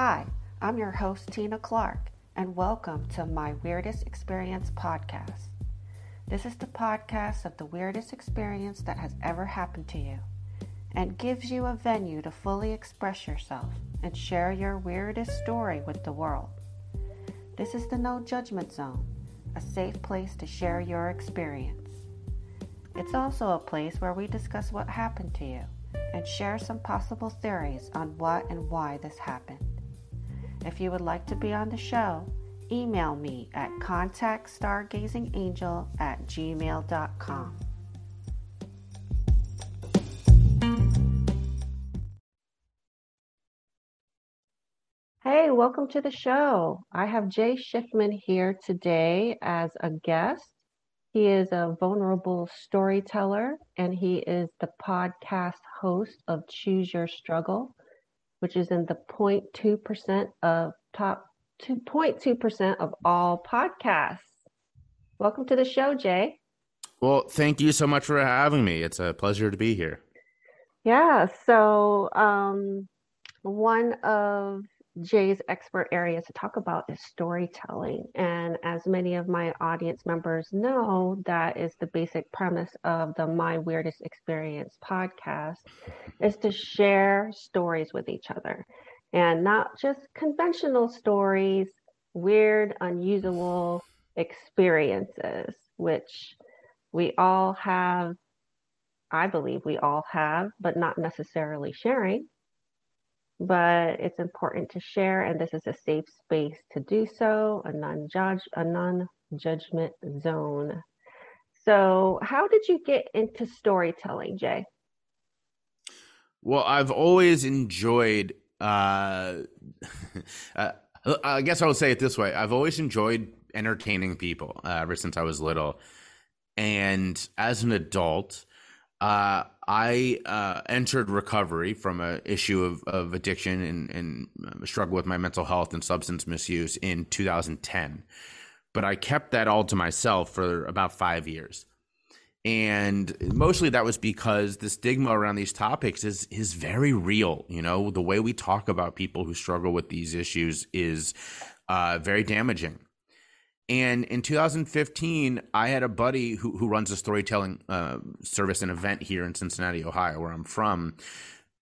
Hi, I'm your host, Tina Clark, and welcome to my Weirdest Experience podcast. This is the podcast of the weirdest experience that has ever happened to you and gives you a venue to fully express yourself and share your weirdest story with the world. This is the No Judgment Zone, a safe place to share your experience. It's also a place where we discuss what happened to you and share some possible theories on what and why this happened. If you would like to be on the show, email me at contactstargazingangel at gmail.com. Hey, welcome to the show. I have Jay Shifman here today as a guest. He is a vulnerable storyteller and he is the podcast host of Choose Your Struggle, which is in the 0.2% of top 2.2% of all podcasts. Welcome to the show, Jay. Well, thank you so much for having me. It's a pleasure to be here. Yeah, so um, one of Jay's expert area to talk about is storytelling. And as many of my audience members know, that is the basic premise of the My Weirdest Experience podcast is to share stories with each other and not just conventional stories, weird, unusual experiences, which we all have, I believe we all have, but not necessarily sharing but it's important to share and this is a safe space to do so a non-judge a non-judgment zone. So how did you get into storytelling jay? Well i've always enjoyed uh, uh i guess i'll say it this way. I've always enjoyed entertaining people uh, ever since i was little. And as an adult uh, I uh, entered recovery from an issue of, of addiction and, and uh, struggle with my mental health and substance misuse in 2010. But I kept that all to myself for about five years. And mostly that was because the stigma around these topics is is very real. You know, the way we talk about people who struggle with these issues is uh, very damaging. And in 2015, I had a buddy who, who runs a storytelling uh, service and event here in Cincinnati, Ohio, where I'm from.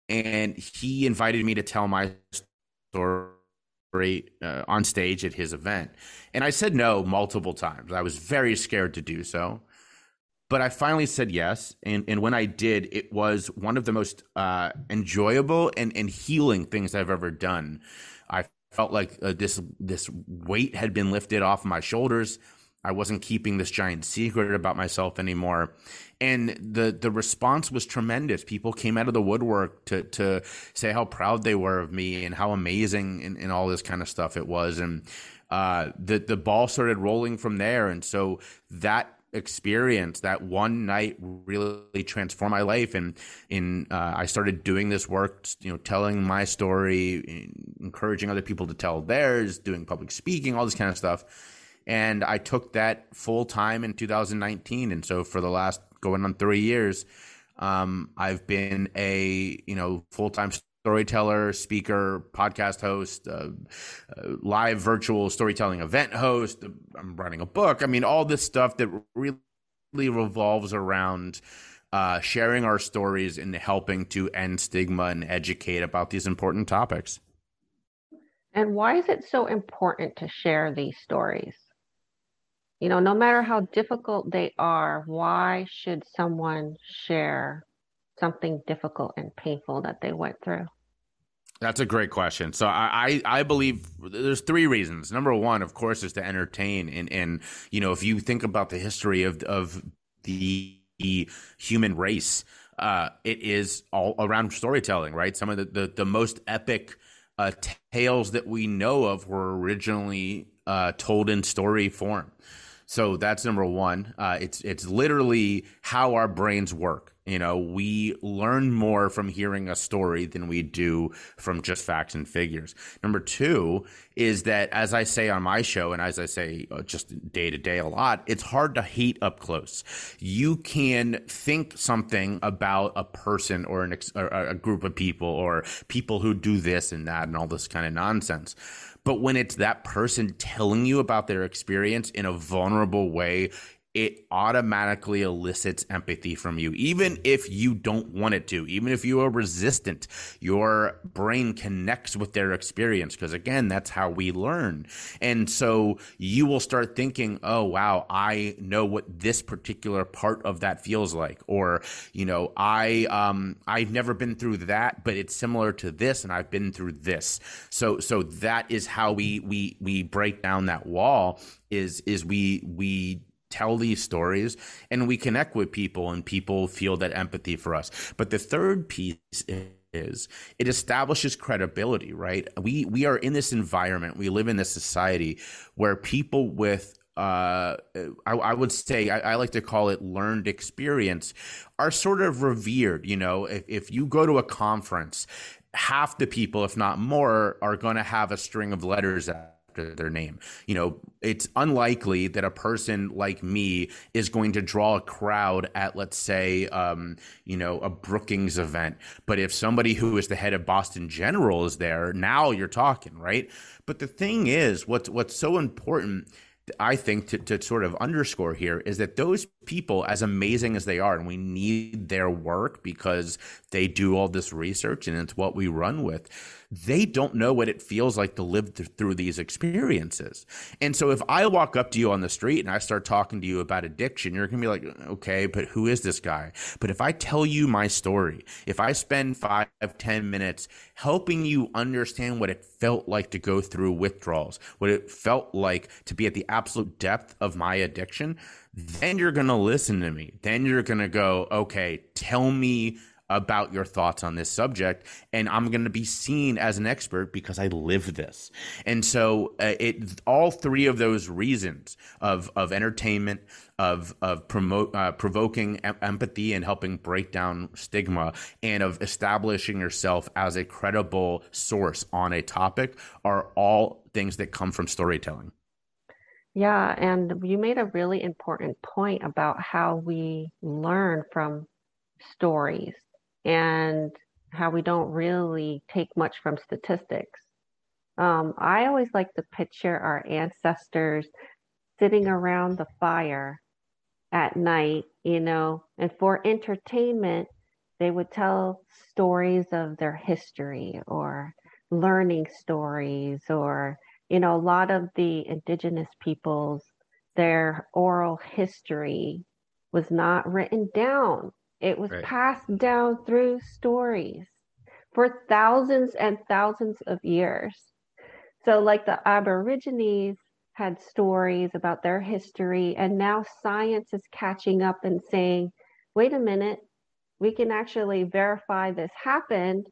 And he invited me to tell my story uh, on stage at his event. And I said no multiple times. I was very scared to do so. But I finally said yes. And, and when I did, it was one of the most uh, enjoyable and, and healing things I've ever done. I felt like uh, this this weight had been lifted off my shoulders. I wasn't keeping this giant secret about myself anymore. And the the response was tremendous. People came out of the woodwork to to say how proud they were of me and how amazing and, and all this kind of stuff it was. And uh, the the ball started rolling from there. And so that experience that one night really transformed my life. And in uh, i started doing this work you know telling my story encouraging other people to tell theirs doing public speaking all this kind of stuff. And i took that full time in 2019 and so for the last going on three years um, i've been a you know full-time storyteller, speaker, podcast host, uh, uh, live virtual storytelling event host. I'm writing a book. I mean, all this stuff that really revolves around uh, sharing our stories and helping to end stigma and educate about these important topics. And why is it so important to share these stories? You know, no matter how difficult they are, why should someone share something difficult and painful that they went through? That's a great question. So I, I, I believe there's three reasons. Number one, of course, is to entertain. And, and you know, if you think about the history of, of the human race, uh, it is all around storytelling, right? Some of the, the, the most epic uh, tales that we know of were originally uh, told in story form. So that's number one. Uh, it's it's literally how our brains work. You know, we learn more from hearing a story than we do from just facts and figures. Number two is that, as I say on my show, and as I say uh, just day to day a lot, it's hard to hate up close. You can think something about a person or, an ex- or a group of people or people who do this and that and all this kind of nonsense. But when it's that person telling you about their experience in a vulnerable way, it automatically elicits empathy from you, even if you don't want it to, even if you are resistant. Your brain connects with their experience because, again, that's how we learn. And so you will start thinking, oh, wow, I know what this particular part of that feels like. Or, you know, I, um, I've never been through that, but it's similar to this and I've been through this. So, so that is how we, we, we break down that wall is, is we, we, tell these stories and we connect with people and people feel that empathy for us. But the third piece is it establishes credibility, right? We we are in this environment, we live in this society where people with uh, I, I, would say I, I, like to call it learned experience are sort of revered. You know, if, if you go to a conference, half the people, if not more, are going to have a string of letters after their name. You know, it's unlikely that a person like me is going to draw a crowd at, let's say, um, you know, a Brookings event. But if somebody who is the head of Boston General is there, now you're talking, right? But the thing is, what's what's so important I think to, to sort of underscore here is that those people, as amazing as they are, and we need their work because they do all this research and it's what we run with, they don't know what it feels like to live th- through these experiences. And so if I walk up to you on the street and I start talking to you about addiction, you're going to be like, okay, but who is this guy? But if I tell you my story, if I spend five, ten minutes helping you understand what it felt like to go through withdrawals, what it felt like to be at the absolute depth of my addiction, then you're going to listen to me. Then you're going to go, okay, tell me about your thoughts on this subject and i'm going to be seen as an expert because i live this and so uh, it all three of those reasons of of entertainment of of promote uh, provoking em- empathy and helping break down stigma and of establishing yourself as a credible source on a topic are all things that come from storytelling yeah, and you made a really important point about how we learn from stories and how we don't really take much from statistics. Um, I always like to picture our ancestors sitting around the fire at night, you know, and for entertainment, they would tell stories of their history or learning stories or, you know, a lot of the indigenous peoples, their oral history was not written down it was right. passed down through stories for thousands and thousands of years. So, like the Aborigines had stories about their history, and now science is catching up and saying, wait a minute, we can actually verify this happened.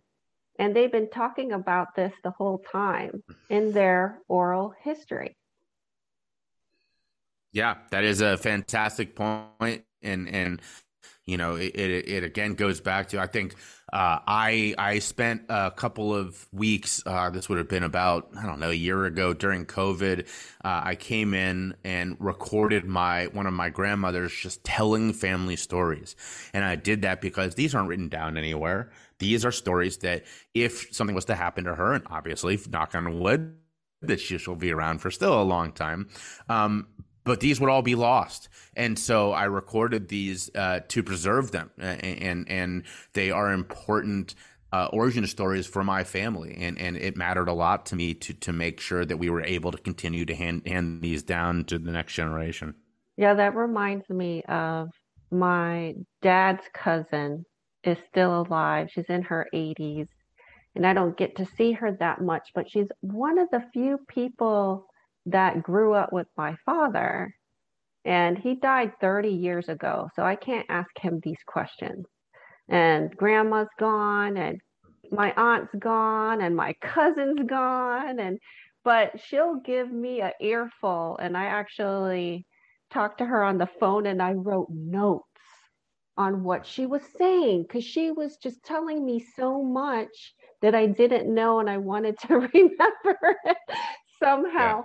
And they've been talking about this the whole time in their oral history. Yeah, that is a fantastic point, and and you know, it, it, it again goes back to I think uh, I I spent a couple of weeks. Uh, this would have been about I don't know a year ago during COVID. Uh, I came in and recorded my one of my grandmothers just telling family stories, and I did that because these aren't written down anywhere. These are stories that if something was to happen to her, and obviously knock on wood, that she will be around for still a long time. Um, but these would all be lost. And so I recorded these uh, to preserve them, and and, and they are important uh, origin stories for my family, and and it mattered a lot to me to to make sure that we were able to continue to hand hand these down to the next generation. Yeah, that reminds me of my dad's cousin is still alive. She's in her 80s, and I don't get to see her that much, but she's one of the few people that grew up with my father and he died 30 years ago so i can't ask him these questions and grandma's gone and my aunt's gone and my cousin's gone and but she'll give me an earful and i actually talked to her on the phone and I wrote notes on what she was saying because she was just telling me so much that I didn't know and I wanted to remember it somehow. Yeah.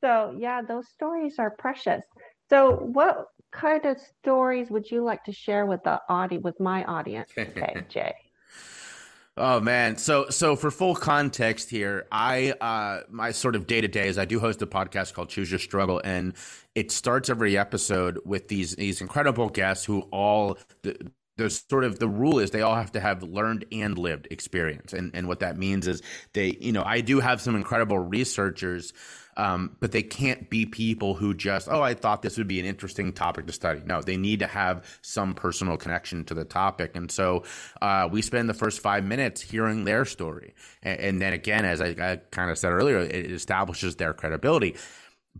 So, yeah, those stories are precious. So, what kind of stories would you like to share with the audience, with my audience today, Jay? Oh man, so so for full context here, I uh my sort of day to day is I do host a podcast called Choose Your Struggle, and it starts every episode with these these incredible guests who all the, the sort of the rule is they all have to have learned and lived experience and and what that means is they you know i do have some incredible researchers um, but they can't be people who just, oh, I thought this would be an interesting topic to study. No, they need to have some personal connection to the topic. And so uh, we spend the first five minutes hearing their story. And, and then again, as I, I kind of said earlier, it establishes their credibility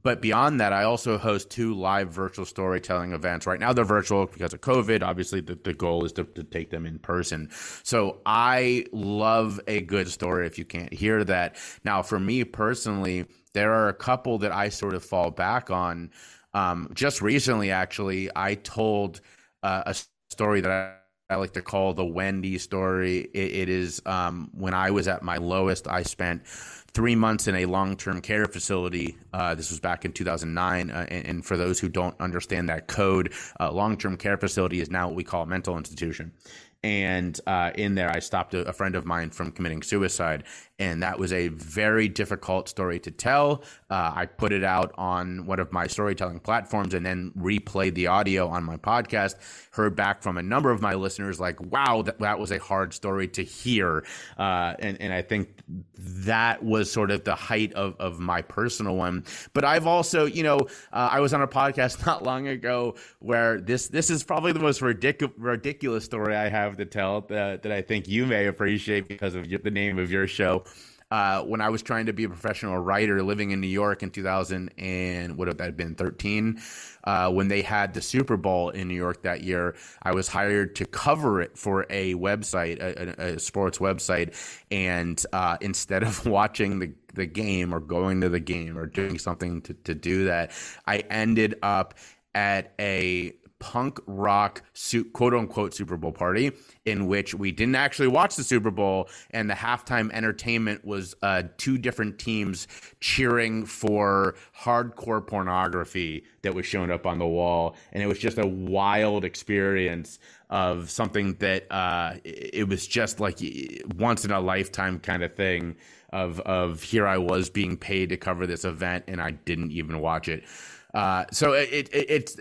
but beyond that, I also host two live virtual storytelling events. Right now, they're virtual because of COVID. Obviously, the, the goal is to, to take them in person. So I love a good story if you can't hear that. Now, for me personally, there are a couple that I sort of fall back on. Um, just recently, actually, I told uh, a story that I, I, like to call the Wendy story. it, it is um, when I was at my lowest, I spent three months in a long term care facility. Uh, this was back in 2009. Uh, and, and, for those who don't understand that code, uh, long term care facility is now what we call a mental institution and uh, in there i stopped a, a, friend of mine from committing suicide and that was a very difficult story to tell. Uh, i put it out on one of my storytelling platforms and then replayed the audio on my podcast heard back from a number of my listeners like wow that, that was a hard story to hear. Uh, and, and i think that was sort of the height of, of my personal one. But i've also you know uh, i was on a podcast not long ago where this this is probably the most ridiculous ridiculous story i have have to tell that, that I think you may appreciate because of the name of your show. Uh, when I was trying to be a professional writer living in New York in 2000 and would have that been 13, uh, when they had the Super Bowl in New York that year, I was hired to cover it for a website, a, a sports website. And uh, instead of watching the, the game or going to the game or doing something to, to do that, I ended up at a punk rock quote unquote Super Bowl party in which we didn't actually watch the Super Bowl and the halftime entertainment was uh, two different teams cheering for hardcore pornography that was shown up on the wall and it was just a wild experience of something that uh, it was just like once in a lifetime kind of thing of of here I was being paid to cover this event and I didn't even watch it. Uh, so it, it, it's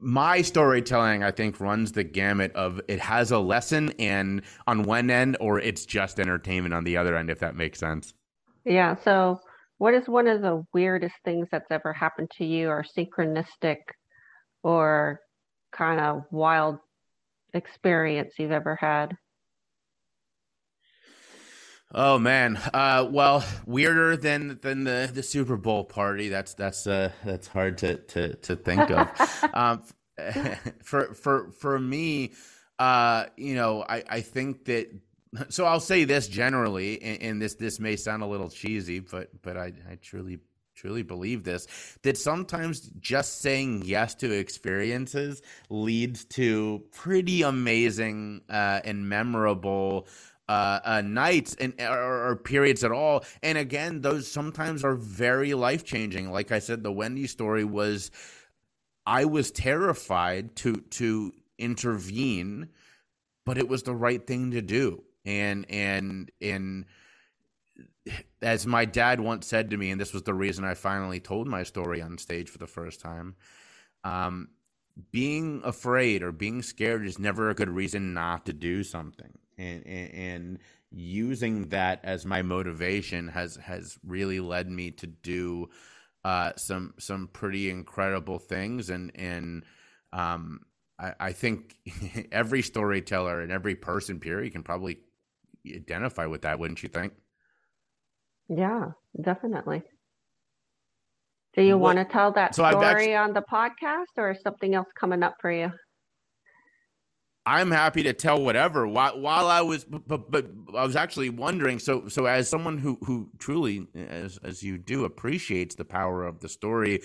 my storytelling, I think, runs the gamut of it has a lesson and on one end, or it's just entertainment on the other end, if that makes sense. Yeah. So, what is one of the weirdest things that's ever happened to you, or synchronistic, or kind of wild experience you've ever had? Oh man, uh, well, weirder than than the, the Super Bowl party. That's that's uh, that's hard to to to think of. um, for for for me, uh, you know, I I think that. So I'll say this generally, and, and this this may sound a little cheesy, but but I I truly truly believe this that sometimes just saying yes to experiences leads to pretty amazing uh, and memorable uh, uh, nights and or, or, periods at all. And again, those sometimes are very life changing. Like I said, the Wendy story was I was terrified to to intervene, but it was the right thing to do. And and and as my dad once said to me, and this was the reason I finally told my story on stage for the first time. Um, being afraid or being scared is never a good reason not to do something and, and, and using that as my motivation has has really led me to do uh, some some pretty incredible things. And and um, I, I think every storyteller and every person period can probably identify with that wouldn't you think? Yeah definitely. Do you what, want to tell that so story actually, on the podcast or is something else coming up for you I'm happy to tell whatever. While, while I was, but, but I was actually wondering. So, so as someone who who truly, as as you do, appreciates the power of the story,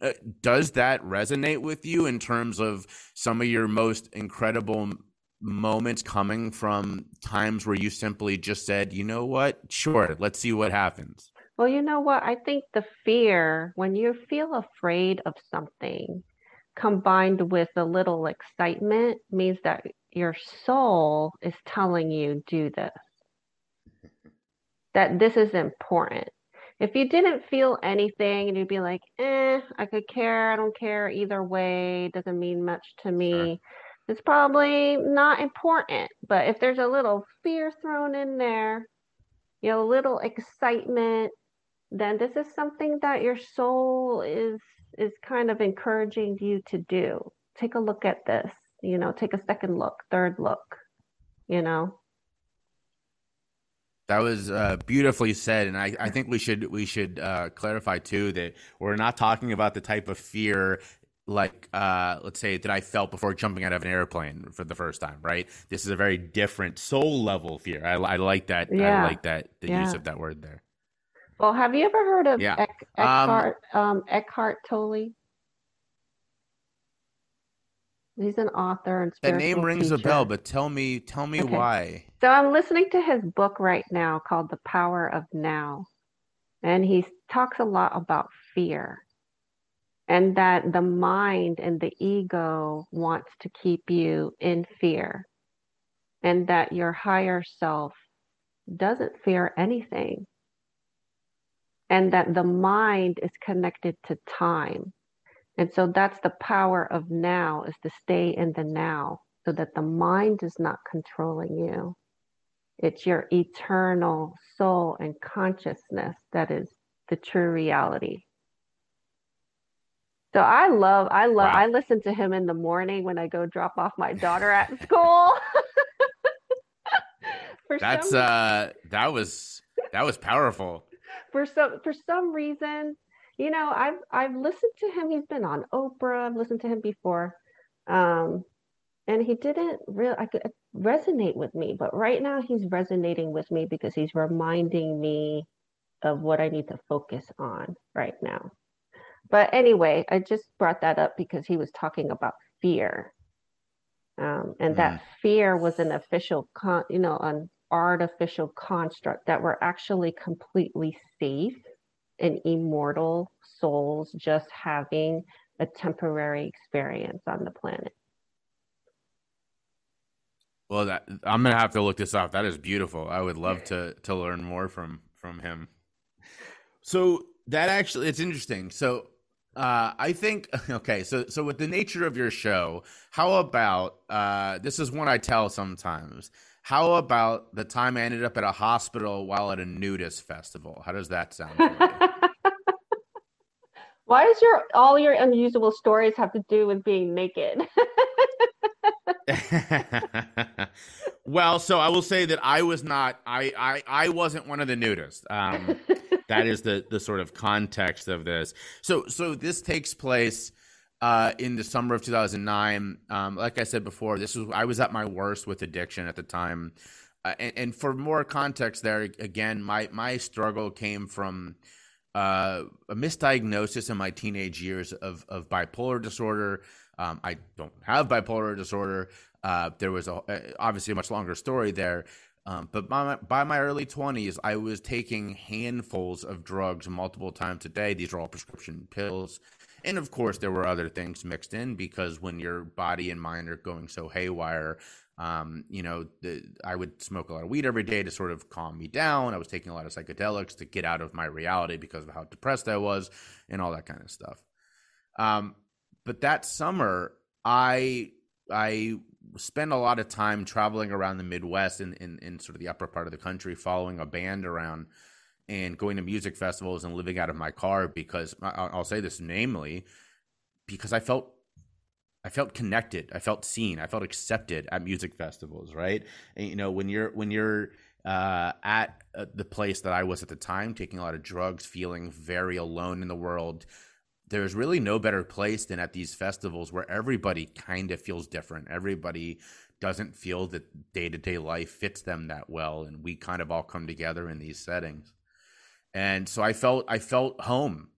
uh, does that resonate with you in terms of some of your most incredible moments coming from times where you simply just said, you know what, sure, let's see what happens? Well, you know what? I think the fear, when you feel afraid of something, combined with a little excitement, means that your soul is telling you, do this. That this is important. If you didn't feel anything and you'd be like, eh, I could care, I don't care either way, doesn't mean much to me, sure. it's probably not important. But if there's a little fear thrown in there, you know, a little excitement, then this is something that your soul is is kind of encouraging you to do. Take a look at this, you know, take a second look, third look, you know. That was uh, beautifully said, and I, I think we should we should uh, clarify too that we're not talking about the type of fear like uh, let's say that I felt before jumping out of an airplane for the first time. Right, this is a very different soul level fear. I, I like that. Yeah. I like that the yeah. use of that word there. Well, have you ever heard of yeah. Eck, Eckhart um, um, Eckhart Tolle? He's an author and The name rings teacher. a bell, but tell me, tell me okay. why. So I'm listening to his book right now called The Power of Now, and he talks a lot about fear, and that the mind and the ego wants to keep you in fear, and that your higher self doesn't fear anything and that the mind is connected to time. And so that's the power of now is to stay in the now so that the mind is not controlling you. It's your eternal soul and consciousness that is the true reality. So I love, I love, wow. I listen to him in the morning when I go drop off my daughter at school. That's some... uh that was that was powerful for some for some reason, you know, I've I've listened to him. He's been on Oprah. I've listened to him before, um, and he didn't really I could resonate with me. But right now, he's resonating with me because he's reminding me of what I need to focus on right now. But anyway, I just brought that up because he was talking about fear. Um, and mm. that fear was an official, con- you know, an artificial construct that we're actually completely safe and immortal souls just having a temporary experience on the planet. Well, that I'm gonna have to look this up. That is beautiful. I would love to to learn more from from him. So that actually, it's interesting. So uh, I think okay. So so with the nature of your show, how about uh, this is one I tell sometimes. How about the time I ended up at a hospital while at a nudist festival? How does that sound? Why does your all your unusual stories have to do with being naked? well, so I will say that I was not I I, I wasn't one of the nudists. Um, that is the the sort of context of this. So so this takes place uh, in the summer of 2009. Um, like I said before, this was I was at my worst with addiction at the time, uh, and, and, for more context, there again, my my struggle came from uh, a misdiagnosis in my teenage years of of bipolar disorder. Um, I don't have bipolar disorder. Uh, there was a, obviously a much longer story there. Um, but by my, by my early 20s, I was taking handfuls of drugs multiple times a day. These are all prescription pills. And of course, there were other things mixed in because when your body and mind are going so haywire, um, you know, the, I would smoke a lot of weed every day to sort of calm me down. I was taking a lot of psychedelics to get out of my reality because of how depressed I was and all that kind of stuff. Um, but that summer, I I spent a lot of time traveling around the Midwest in, in, in sort of the upper part of the country, following a band around and going to music festivals and living out of my car because I'll say this namely because I felt I felt connected, I felt seen, I felt accepted at music festivals, right? And, you know, when you're when you're uh, at uh, the place that I was at the time, taking a lot of drugs, feeling very alone in the world, there's really no better place than at these festivals where everybody kind of feels different. Everybody doesn't feel that day to day life fits them that well, and we kind of all come together in these settings and so I felt I felt home.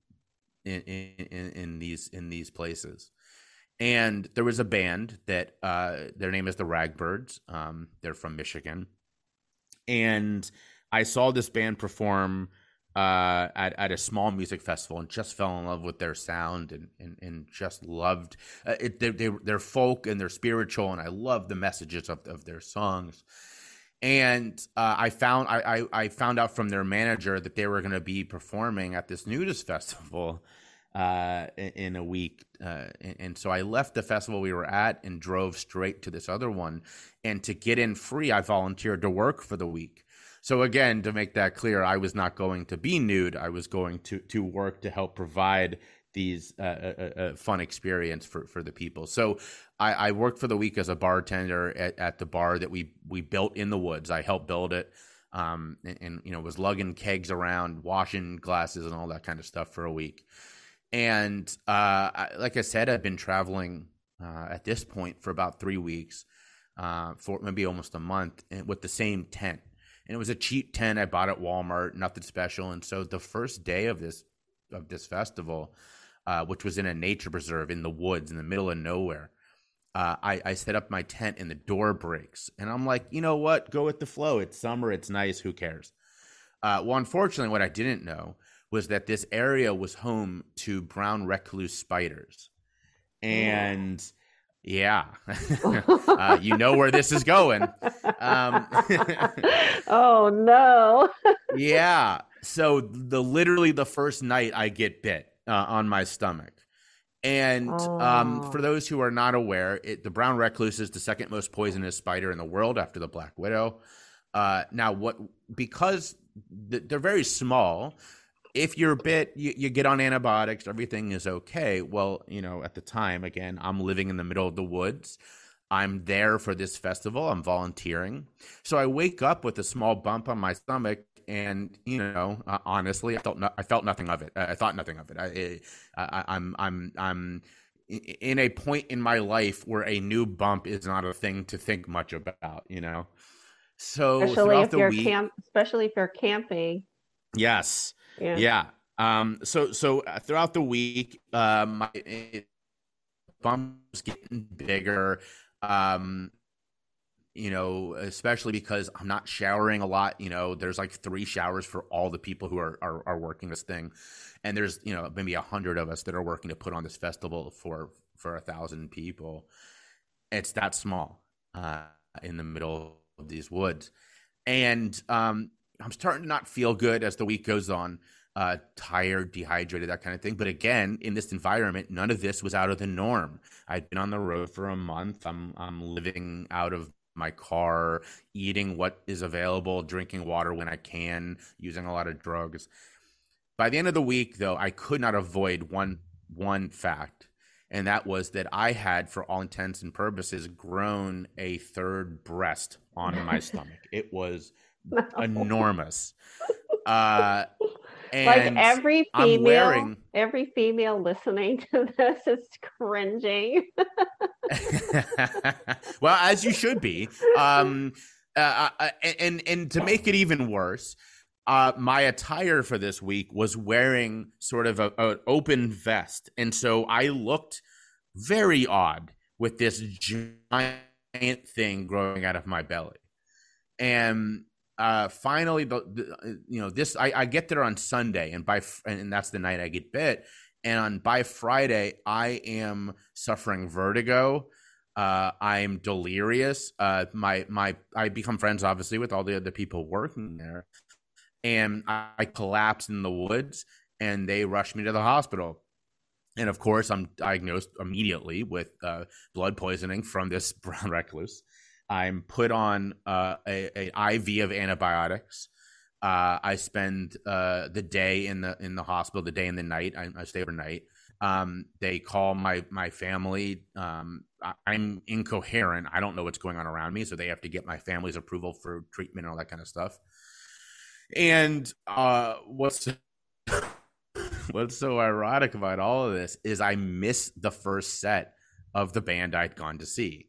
in, in, in these in these places. And there was a band that uh, their name is the Ragbirds. Um, they're from Michigan, and I saw this band perform uh, at at a small music festival and just fell in love with their sound and and, and just loved uh, it. They, they they're folk and they're spiritual, and I love the messages of of their songs. And uh, I found I, I, I found out from their manager that they were going to be performing at this nudist festival uh, in, in, a week, uh, and, and so I left the festival we were at and drove straight to this other one. And to get in free, I volunteered to work for the week. So again, to make that clear, I was not going to be nude. I was going to to work to help provide these uh, uh, uh, uh, fun experience for for the people. So I, I worked for the week as a bartender at, at, the bar that we we built in the woods. I helped build it. Um, and, and, you know was lugging kegs around, washing glasses, and all that kind of stuff for a week. And uh, I, like I said, I've been traveling uh, at this point for about three weeks, uh, for maybe almost a month, and with the same tent and it was a cheap tent I bought at Walmart, nothing special. And so the first day of this of this festival, uh, which was in a nature preserve in the woods in the middle of nowhere, uh, I, I set up my tent and the door breaks, and I'm like, you know what? Go with the flow. It's summer. It's nice. Who cares? Uh, well, unfortunately, what I didn't know was that this area was home to brown recluse spiders, and. Yeah yeah, uh, you know where this is going. Um, oh no! yeah, so the literally the first night I get bit uh, on my stomach, and oh. um, for oh. those who are not aware, it, the brown recluse is the second most poisonous spider in the world after the black widow. Uh, now, what because th- they're very small, if you're bit, you, you get on antibiotics, everything is okay. Well, you know, at the time, again, I'm living in the middle of the woods. I'm there for this festival. I'm volunteering. So I wake up with a small bump on my stomach and you know uh, honestly i felt no, i felt nothing of it i thought nothing of it I, I i'm i'm i'm in a point in my life where a new bump is not a thing to think much about you know so especially if you're week, camp especially if you're camping yes yeah. yeah. Um, so so uh, throughout the week, uh, my bumps getting bigger. Um, you know, especially because I'm not showering a lot. You know, there's like three showers for all the people who are are, are working this thing, and there's you know maybe a hundred of us that are working to put on this festival for for a thousand people. It's that small uh, in the middle of these woods, and um, I'm starting to not feel good as the week goes on. Uh, tired, dehydrated, that kind of thing. But again, in this environment, none of this was out of the norm. I'd been on the road for a month. I'm I'm living out of my car, eating what is available, drinking water when I can, using a lot of drugs. By the end of the week, though, I could not avoid one one fact, and that was that I had, for all intents and purposes, grown a third breast on my stomach. It was no. enormous. Uh, like every female, wearing... every female listening to this is cringing. well, as you should be. Um, uh, uh and and to make it even worse, uh, my attire for this week was wearing sort of an open vest, and so I looked very odd with this giant thing growing out of my belly. And uh, finally, uh, you know this I, I get there on Sunday, and by and that's the night I get bit. And on by Friday, I am suffering vertigo. Uh, I'm delirious. Uh, my my I become friends obviously with all the other people working there, and I, I collapse in the woods, and they rush me to the hospital. And of course, I'm diagnosed immediately with uh, blood poisoning from this brown recluse. I'm put on uh, a, a, IV of antibiotics. Uh, I spend uh, the day in the in the hospital, the day and the night. I, I stay overnight. Um, they call my my family. Um, I, am incoherent. I don't know what's going on around me, so they have to get my family's approval for treatment and all that kind of stuff. And uh, what's what's so ironic about all of this is I missed the first set of the band I'd gone to see.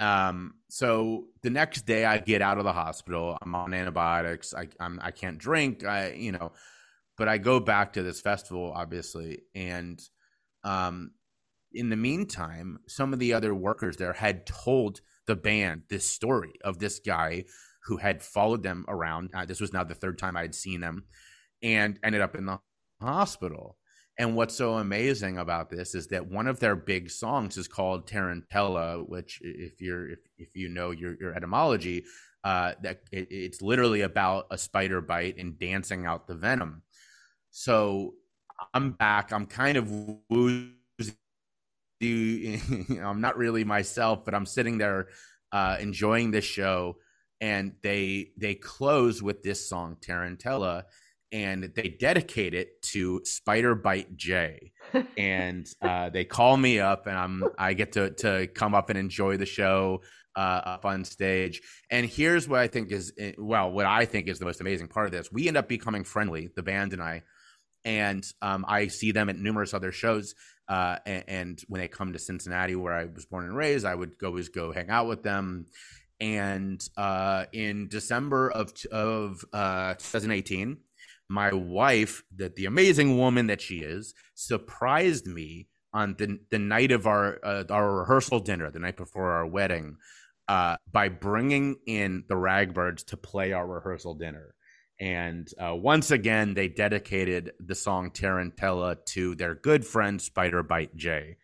Um, so the next day I get out of the hospital. I'm on antibiotics. I I'm, I can't drink. I you know, but I go back to this festival, obviously, and um, in the meantime, some of the other workers there had told the band this story of this guy who had followed them around. Uh, this was now the third time I had seen them, and ended up in the hospital. And what's so amazing about this is that one of their big songs is called Tarantella, which, if you're if, if you know your, your etymology, uh, that it, it's literally about a spider bite and dancing out the venom. So I'm back. I'm kind of woozy. I'm not really myself, but I'm sitting there uh, enjoying this show, and they they close with this song Tarantella, and they dedicate it to Spider Bite Jay. and uh, they call me up, and I'm I get to to come up and enjoy the show uh, up on stage. And here's what I think is eh, well, what I think is the most amazing part of this. We end up becoming friendly, the band and I, and um, I see them at numerous other shows. Uh, and, and, when they come to Cincinnati, where I was born and raised, I would always go hang out with them. And uh, in December of of uh, 2018, my wife, that the amazing woman that she is, surprised me on the the night of our uh, our rehearsal dinner, the night before our wedding, uh, by bringing in the Ragbirds to play our rehearsal dinner. And uh, once again, they dedicated the song Tarantella to their good friend Spider Bite Jay.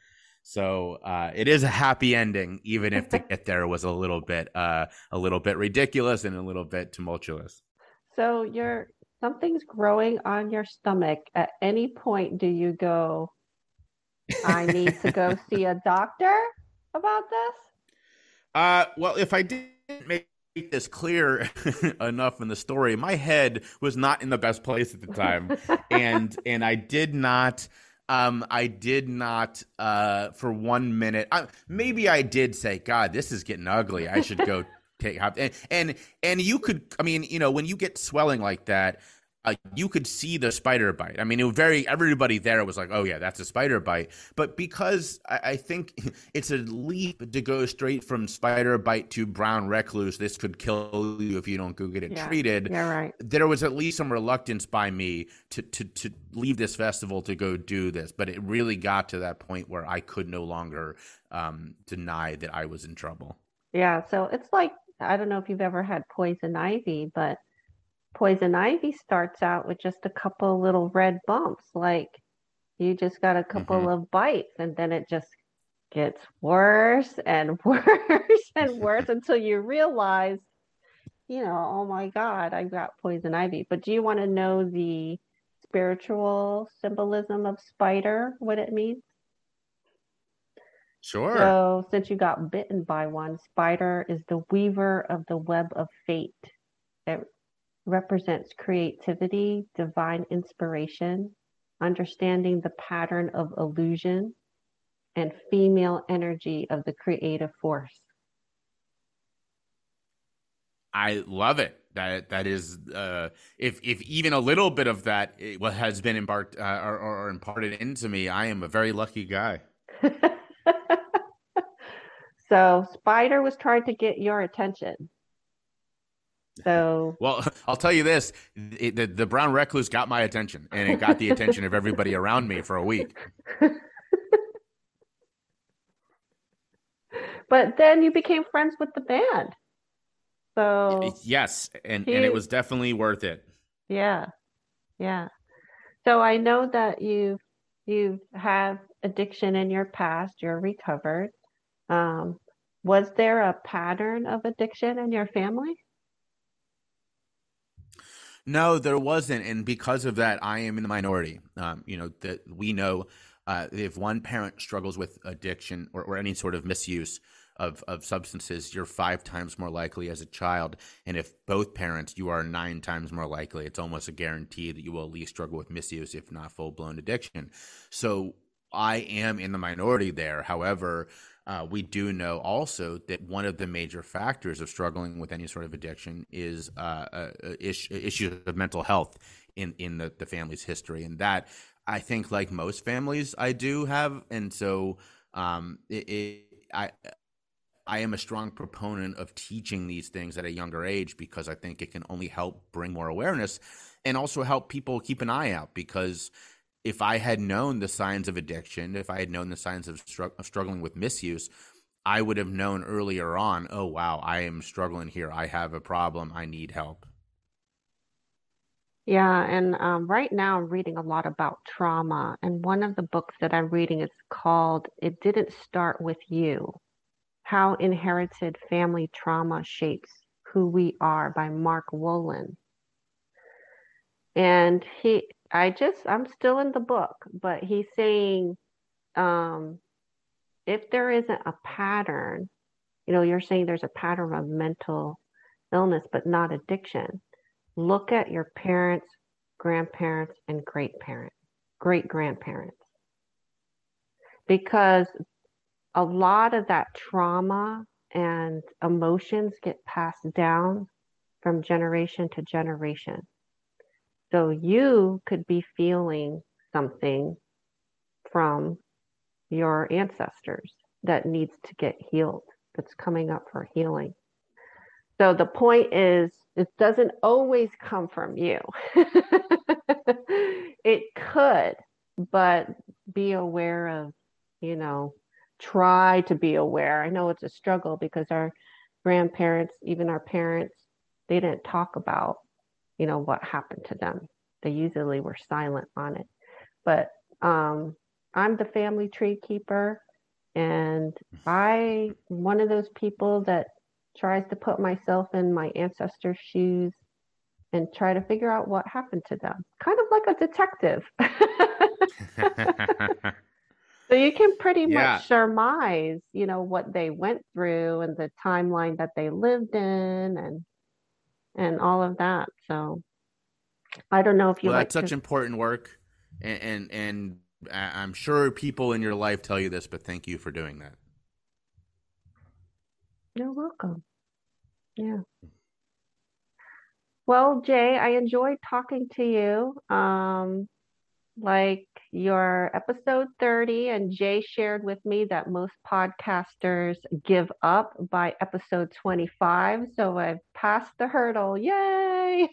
So uh, it is a happy ending, even if to get there was a little bit, uh, a little bit ridiculous and a little bit tumultuous. So you're something's growing on your stomach. At any point, do you go? I need to go see a doctor about this. Uh, well, if I didn't make this clear enough in the story, my head was not in the best place at the time, and and I did not. Um, I did not uh, for one minute. Uh, maybe I did say, "God, this is getting ugly. I should go take." And and and you could. I mean, you know, when you get swelling like that, uh, you could see the spider bite. I mean, it was very everybody there was like, "Oh yeah, that's a spider bite." But because I, I, think it's a leap to go straight from spider bite to brown recluse, this could kill you if you don't go get it yeah, treated. Yeah, right. There was at least some reluctance by me to to to leave this festival to go do this, but it really got to that point where I could no longer um, deny that I was in trouble. Yeah, so it's like I don't know if you've ever had poison ivy, but poison ivy starts out with just a couple little red bumps like you just got a couple mm-hmm. of bites and then it just gets worse and worse and worse until you realize you know oh my god i got poison ivy but do you want to know the spiritual symbolism of spider what it means Sure. So, since you got bitten by one, spider is the weaver of the web of fate. It represents creativity, divine inspiration, understanding the pattern of illusion, and female energy of the creative force. I love it. That that is, uh, if if even a little bit of that what has been embarked uh, or, or imparted into me, I am a very lucky guy. so Spider was trying to get your attention. So well, I'll tell you this: it, the the brown recluse got my attention, and it got the attention of everybody around me for a week. but then you became friends with the band. So yes, and he, and it was definitely worth it. Yeah, yeah. So I know that you you have addiction in your past. You're recovered. Um, was there a pattern of addiction in your family? No, there wasn't, and because of that, I am in the minority. Um, you know that we know uh, if one parent struggles with addiction or, or any sort of misuse of, of substances, you're five times more likely as a child. And if both parents, you are nine times more likely. It's almost a guarantee that you will at least struggle with misuse, if not full blown addiction. So I am in the minority there. However, uh, we do know also that one of the major factors of struggling with any sort of addiction is uh, uh, issues of mental health in in the, the family's history, and that I think, like most families, I do have, and so um, it, it, I I am a strong proponent of teaching these things at a younger age because I think it can only help bring more awareness and also help people keep an eye out because if I had known the signs of addiction, if I had known the signs of, of struggling with misuse, I would have known earlier on, oh, wow, I am struggling here. I have a problem. I need help. Yeah, and um, right now I'm reading a lot about trauma. And one of the books that I'm reading is called It Didn't Start With You How Inherited Family Trauma Shapes Who We Are by Mark Wolynn. And he, I just, I'm still in the book, but he's saying um, if there isn't a pattern, you know, you're saying there's a pattern of mental illness, but not addiction look at your parents, grandparents, and great parents, great grandparents. Because a lot of that trauma and emotions get passed down from generation to generation. So you could be feeling something from your ancestors that needs to get healed, that's coming up for healing. So the point is, it doesn't always come from you. it could, but be aware of, you know, try to be aware. I know it's a struggle because our grandparents, even our parents, they didn't talk about, you know, what happened to them. They usually were silent on it. But um, I'm the family tree keeper, and I one of those people that tries to put myself in my ancestors' shoes and try to figure out what happened to them, kind of like a detective. so you can pretty yeah. much surmise, you know, what they went through and the timeline that they lived in and and all of that. So I don't know if you well, like that's such important work and, and and I'm sure people in your life tell you this, but thank you for doing that. You're welcome. Yeah. Well, Jay, I enjoyed talking to you. Um, like your episode 30, and Jay shared with me that most podcasters give up by episode 25. So I've passed the hurdle. Yay!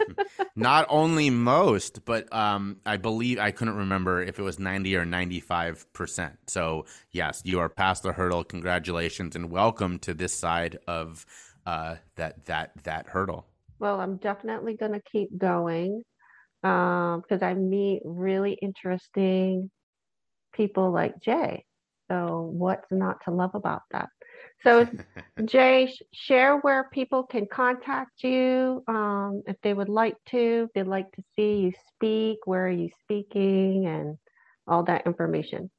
Not only most, but um, I believe I couldn't remember if it was 90 or 95%. So, yes, you are past the hurdle. Congratulations and welcome to this side of uh, that that that hurdle. Well, I'm definitely going to keep going because um, I meet really interesting people like Jay. So, what's not to love about that? So, Jay, share where people can contact you um, if they would like to, if they'd like to see you speak, where are you speaking, and all that information.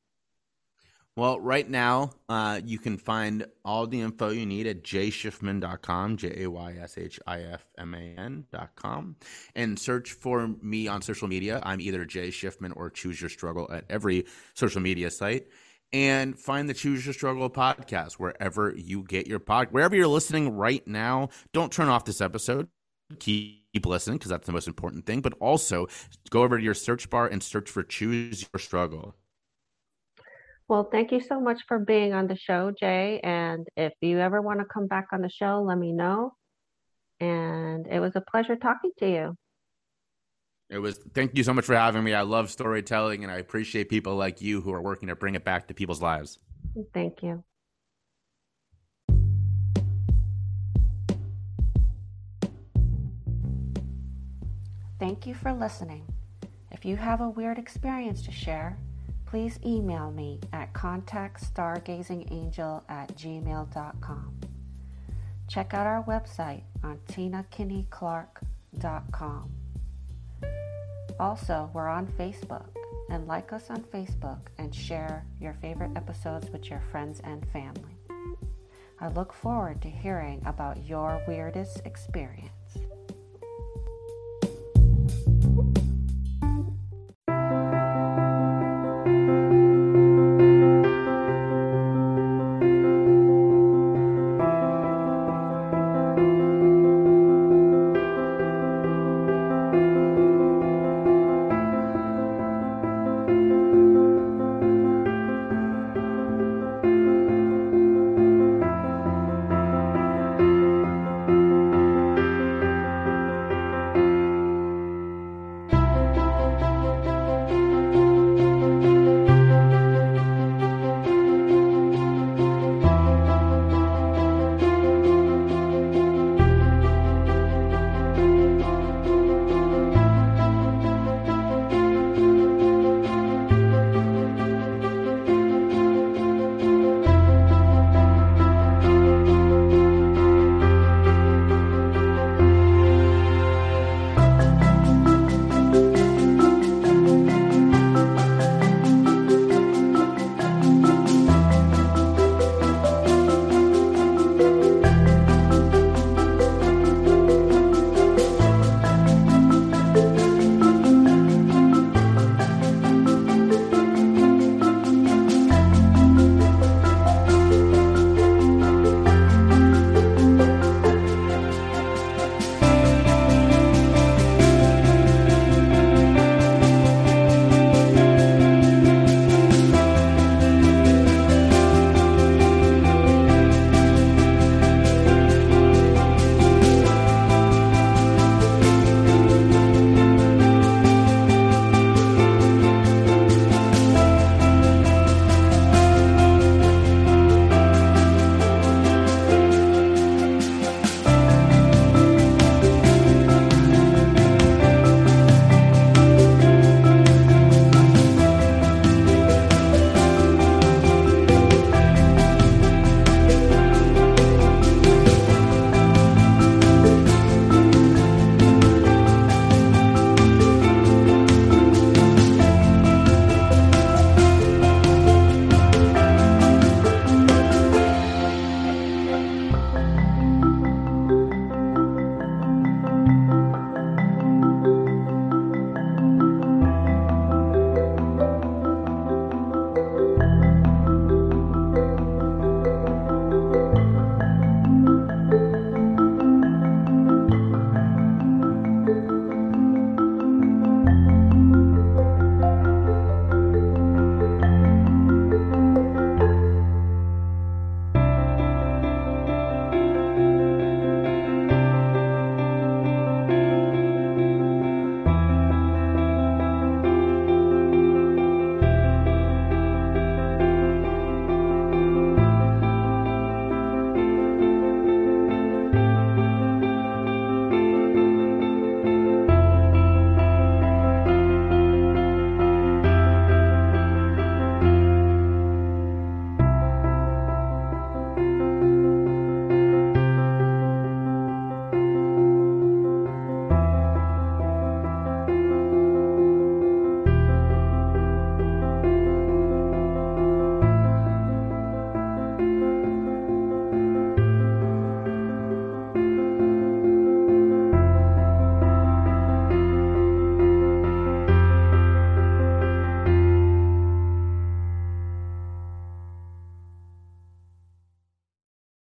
Well, right now, uh, you can find all the info you need at jayshifman.com, J A Y S H I F M A N.com, and search for me on social media. I'm either Jay Shifman or Choose Your Struggle at every social media site. And find the Choose Your Struggle podcast wherever you get your pod, wherever you're listening right now. Don't turn off this episode. Keep keep listening because that's the most important thing. But also go over to your search bar and search for Choose Your Struggle. Well, thank you so much for being on the show, Jay. And if you ever want to come back on the show, let me know. And it was a pleasure talking to you. It was. Thank you so much for having me. I love storytelling, and I appreciate people like you who are working to bring it back to people's lives. Thank you. Thank you for listening. If you have a weird experience to share, please email me at contactstargazingangel at gmail.com. Check out our website on tinakinneyclark.com. Also, we're on Facebook and like us on Facebook and share your favorite episodes with your friends and family. I look forward to hearing about your weirdest experience.